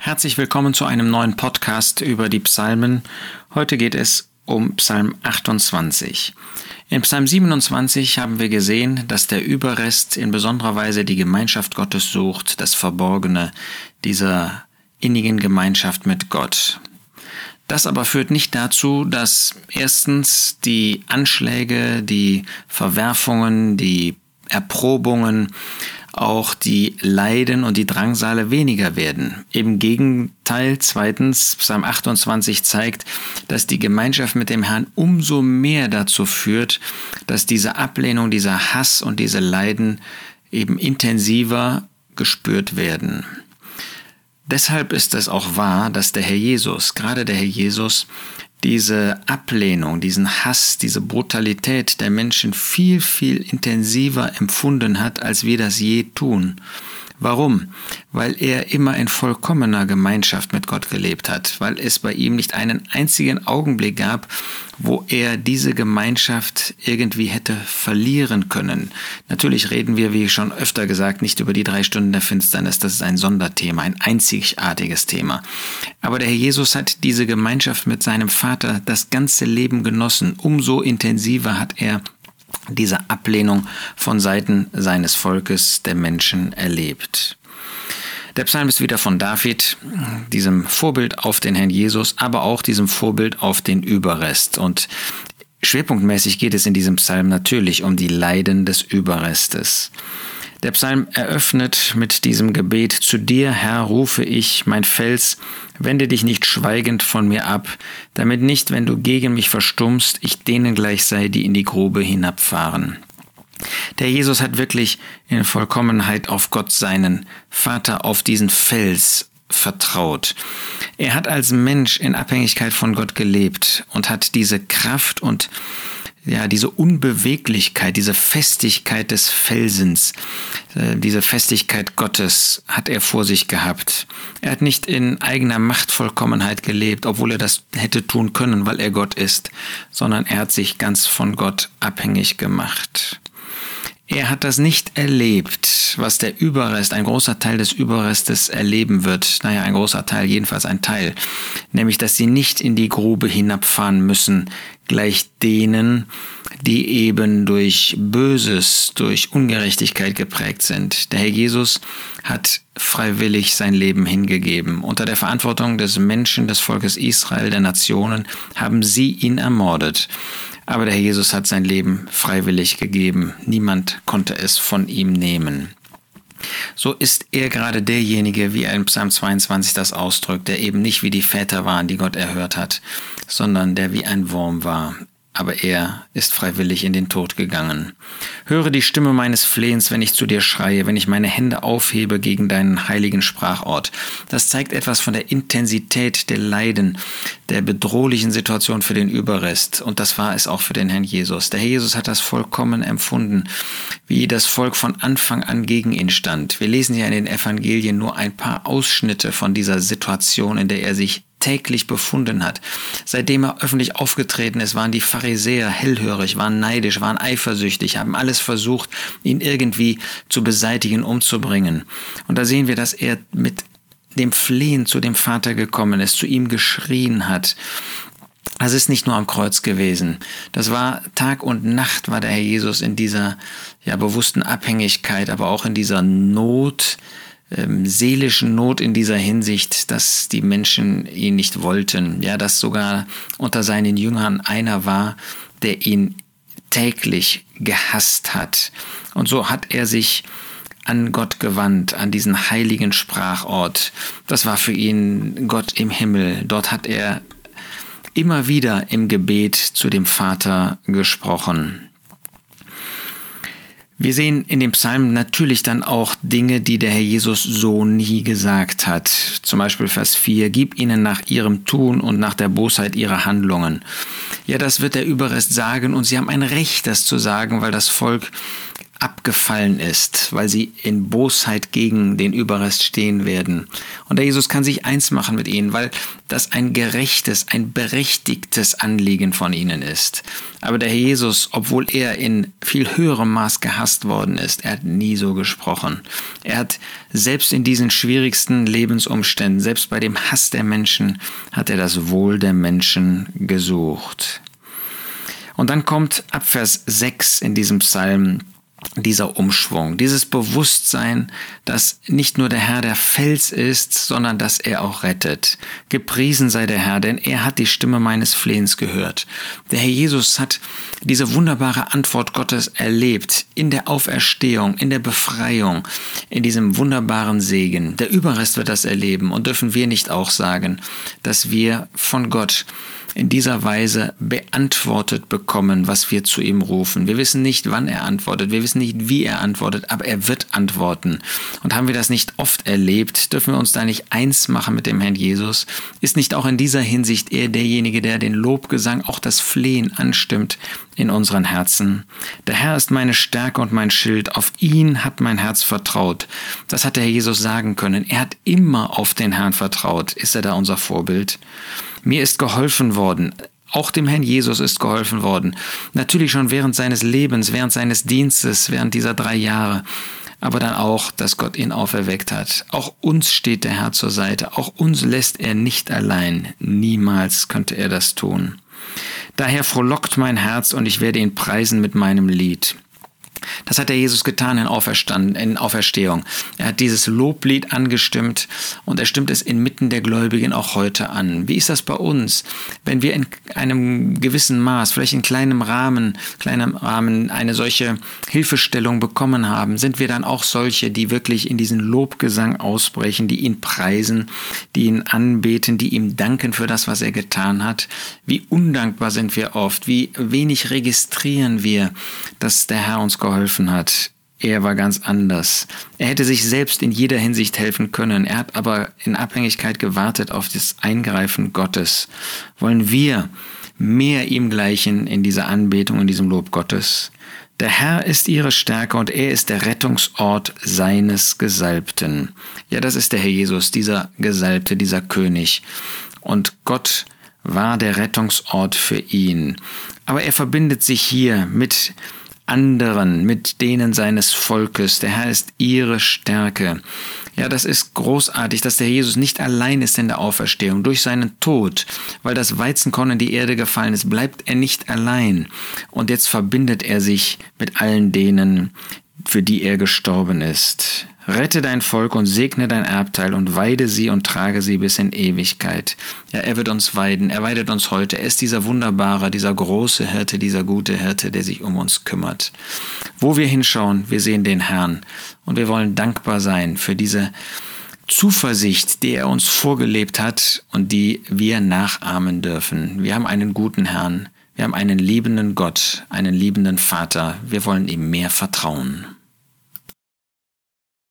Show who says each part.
Speaker 1: Herzlich willkommen zu einem neuen Podcast über die Psalmen. Heute geht es um Psalm 28. In Psalm 27 haben wir gesehen, dass der Überrest in besonderer Weise die Gemeinschaft Gottes sucht, das Verborgene dieser innigen Gemeinschaft mit Gott. Das aber führt nicht dazu, dass erstens die Anschläge, die Verwerfungen, die Erprobungen, auch die Leiden und die Drangsale weniger werden. Im Gegenteil, zweitens, Psalm 28 zeigt, dass die Gemeinschaft mit dem Herrn umso mehr dazu führt, dass diese Ablehnung, dieser Hass und diese Leiden eben intensiver gespürt werden. Deshalb ist es auch wahr, dass der Herr Jesus, gerade der Herr Jesus, diese Ablehnung, diesen Hass, diese Brutalität der Menschen viel, viel intensiver empfunden hat, als wir das je tun. Warum? Weil er immer in vollkommener Gemeinschaft mit Gott gelebt hat, weil es bei ihm nicht einen einzigen Augenblick gab, wo er diese Gemeinschaft irgendwie hätte verlieren können. Natürlich reden wir, wie schon öfter gesagt, nicht über die drei Stunden der Finsternis, das ist ein Sonderthema, ein einzigartiges Thema. Aber der Herr Jesus hat diese Gemeinschaft mit seinem Vater das ganze Leben genossen. Umso intensiver hat er diese Ablehnung von Seiten seines Volkes der Menschen erlebt. Der Psalm ist wieder von David, diesem Vorbild auf den Herrn Jesus, aber auch diesem Vorbild auf den Überrest. Und schwerpunktmäßig geht es in diesem Psalm natürlich um die Leiden des Überrestes. Der Psalm eröffnet mit diesem Gebet, Zu dir, Herr, rufe ich, mein Fels, wende dich nicht schweigend von mir ab, damit nicht, wenn du gegen mich verstummst, ich denen gleich sei, die in die Grube hinabfahren. Der Jesus hat wirklich in Vollkommenheit auf Gott seinen Vater, auf diesen Fels vertraut. Er hat als Mensch in Abhängigkeit von Gott gelebt und hat diese Kraft und ja, diese Unbeweglichkeit, diese Festigkeit des Felsens, äh, diese Festigkeit Gottes hat er vor sich gehabt. Er hat nicht in eigener Machtvollkommenheit gelebt, obwohl er das hätte tun können, weil er Gott ist, sondern er hat sich ganz von Gott abhängig gemacht. Er hat das nicht erlebt, was der Überrest, ein großer Teil des Überrestes erleben wird. Naja, ein großer Teil, jedenfalls ein Teil. Nämlich, dass sie nicht in die Grube hinabfahren müssen, gleich denen, die eben durch Böses, durch Ungerechtigkeit geprägt sind. Der Herr Jesus hat freiwillig sein Leben hingegeben. Unter der Verantwortung des Menschen, des Volkes Israel, der Nationen, haben sie ihn ermordet. Aber der Herr Jesus hat sein Leben freiwillig gegeben. Niemand konnte es von ihm nehmen. So ist er gerade derjenige, wie er in Psalm 22 das ausdrückt, der eben nicht wie die Väter waren, die Gott erhört hat, sondern der wie ein Wurm war aber er ist freiwillig in den Tod gegangen. Höre die Stimme meines Flehens, wenn ich zu dir schreie, wenn ich meine Hände aufhebe gegen deinen heiligen Sprachort. Das zeigt etwas von der Intensität der Leiden, der bedrohlichen Situation für den Überrest. Und das war es auch für den Herrn Jesus. Der Herr Jesus hat das vollkommen empfunden, wie das Volk von Anfang an gegen ihn stand. Wir lesen ja in den Evangelien nur ein paar Ausschnitte von dieser Situation, in der er sich täglich befunden hat. Seitdem er öffentlich aufgetreten ist, waren die Pharisäer hellhörig, waren neidisch, waren eifersüchtig, haben alles versucht, ihn irgendwie zu beseitigen, umzubringen. Und da sehen wir, dass er mit dem Flehen zu dem Vater gekommen ist, zu ihm geschrien hat. Das ist nicht nur am Kreuz gewesen. Das war Tag und Nacht war der Herr Jesus in dieser ja bewussten Abhängigkeit, aber auch in dieser Not, ähm, seelischen Not in dieser Hinsicht, dass die Menschen ihn nicht wollten. Ja, dass sogar unter seinen Jüngern einer war, der ihn täglich gehasst hat. Und so hat er sich an Gott gewandt, an diesen heiligen Sprachort. Das war für ihn Gott im Himmel. Dort hat er immer wieder im Gebet zu dem Vater gesprochen. Wir sehen in dem Psalm natürlich dann auch Dinge, die der Herr Jesus so nie gesagt hat. Zum Beispiel Vers 4, gib ihnen nach ihrem Tun und nach der Bosheit ihrer Handlungen. Ja, das wird der Überrest sagen und sie haben ein Recht, das zu sagen, weil das Volk abgefallen ist, weil sie in Bosheit gegen den Überrest stehen werden. Und der Jesus kann sich eins machen mit ihnen, weil das ein gerechtes, ein berechtigtes Anliegen von ihnen ist. Aber der Herr Jesus, obwohl er in viel höherem Maß gehasst worden ist, er hat nie so gesprochen. Er hat selbst in diesen schwierigsten Lebensumständen, selbst bei dem Hass der Menschen, hat er das Wohl der Menschen gesucht. Und dann kommt ab Vers 6 in diesem Psalm dieser Umschwung, dieses Bewusstsein, dass nicht nur der Herr der Fels ist, sondern dass er auch rettet. Gepriesen sei der Herr, denn er hat die Stimme meines Flehens gehört. Der Herr Jesus hat diese wunderbare Antwort Gottes erlebt in der Auferstehung, in der Befreiung, in diesem wunderbaren Segen. Der Überrest wird das erleben und dürfen wir nicht auch sagen, dass wir von Gott in dieser Weise beantwortet bekommen, was wir zu ihm rufen. Wir wissen nicht, wann er antwortet, wir wissen nicht, wie er antwortet, aber er wird antworten. Und haben wir das nicht oft erlebt, dürfen wir uns da nicht eins machen mit dem Herrn Jesus? Ist nicht auch in dieser Hinsicht er derjenige, der den Lobgesang, auch das Flehen anstimmt in unseren Herzen? Der Herr ist meine Stärke und mein Schild, auf ihn hat mein Herz vertraut. Das hat der Herr Jesus sagen können. Er hat immer auf den Herrn vertraut. Ist er da unser Vorbild? Mir ist geholfen worden. Auch dem Herrn Jesus ist geholfen worden. Natürlich schon während seines Lebens, während seines Dienstes, während dieser drei Jahre. Aber dann auch, dass Gott ihn auferweckt hat. Auch uns steht der Herr zur Seite. Auch uns lässt er nicht allein. Niemals könnte er das tun. Daher frohlockt mein Herz und ich werde ihn preisen mit meinem Lied. Das hat der Jesus getan in, Auferstand, in Auferstehung. Er hat dieses Loblied angestimmt und er stimmt es inmitten der Gläubigen auch heute an. Wie ist das bei uns, wenn wir in einem gewissen Maß, vielleicht in kleinem Rahmen, kleinem Rahmen eine solche Hilfestellung bekommen haben? Sind wir dann auch solche, die wirklich in diesen Lobgesang ausbrechen, die ihn preisen, die ihn anbeten, die ihm danken für das, was er getan hat? Wie undankbar sind wir oft? Wie wenig registrieren wir, dass der Herr uns geholfen geholfen hat. Er war ganz anders. Er hätte sich selbst in jeder Hinsicht helfen können. Er hat aber in Abhängigkeit gewartet auf das Eingreifen Gottes. Wollen wir mehr ihm gleichen in dieser Anbetung, in diesem Lob Gottes? Der Herr ist ihre Stärke und er ist der Rettungsort seines Gesalbten. Ja, das ist der Herr Jesus, dieser Gesalbte, dieser König. Und Gott war der Rettungsort für ihn. Aber er verbindet sich hier mit anderen, mit denen seines Volkes. Der Herr ist ihre Stärke. Ja, das ist großartig, dass der Jesus nicht allein ist in der Auferstehung. Durch seinen Tod, weil das Weizenkorn in die Erde gefallen ist, bleibt er nicht allein. Und jetzt verbindet er sich mit allen denen, für die er gestorben ist. Rette dein Volk und segne dein Erbteil und weide sie und trage sie bis in Ewigkeit. Ja, er wird uns weiden, er weidet uns heute. Er ist dieser wunderbare, dieser große Hirte, dieser gute Hirte, der sich um uns kümmert. Wo wir hinschauen, wir sehen den Herrn und wir wollen dankbar sein für diese Zuversicht, die er uns vorgelebt hat und die wir nachahmen dürfen. Wir haben einen guten Herrn, wir haben einen liebenden Gott, einen liebenden Vater. Wir wollen ihm mehr vertrauen.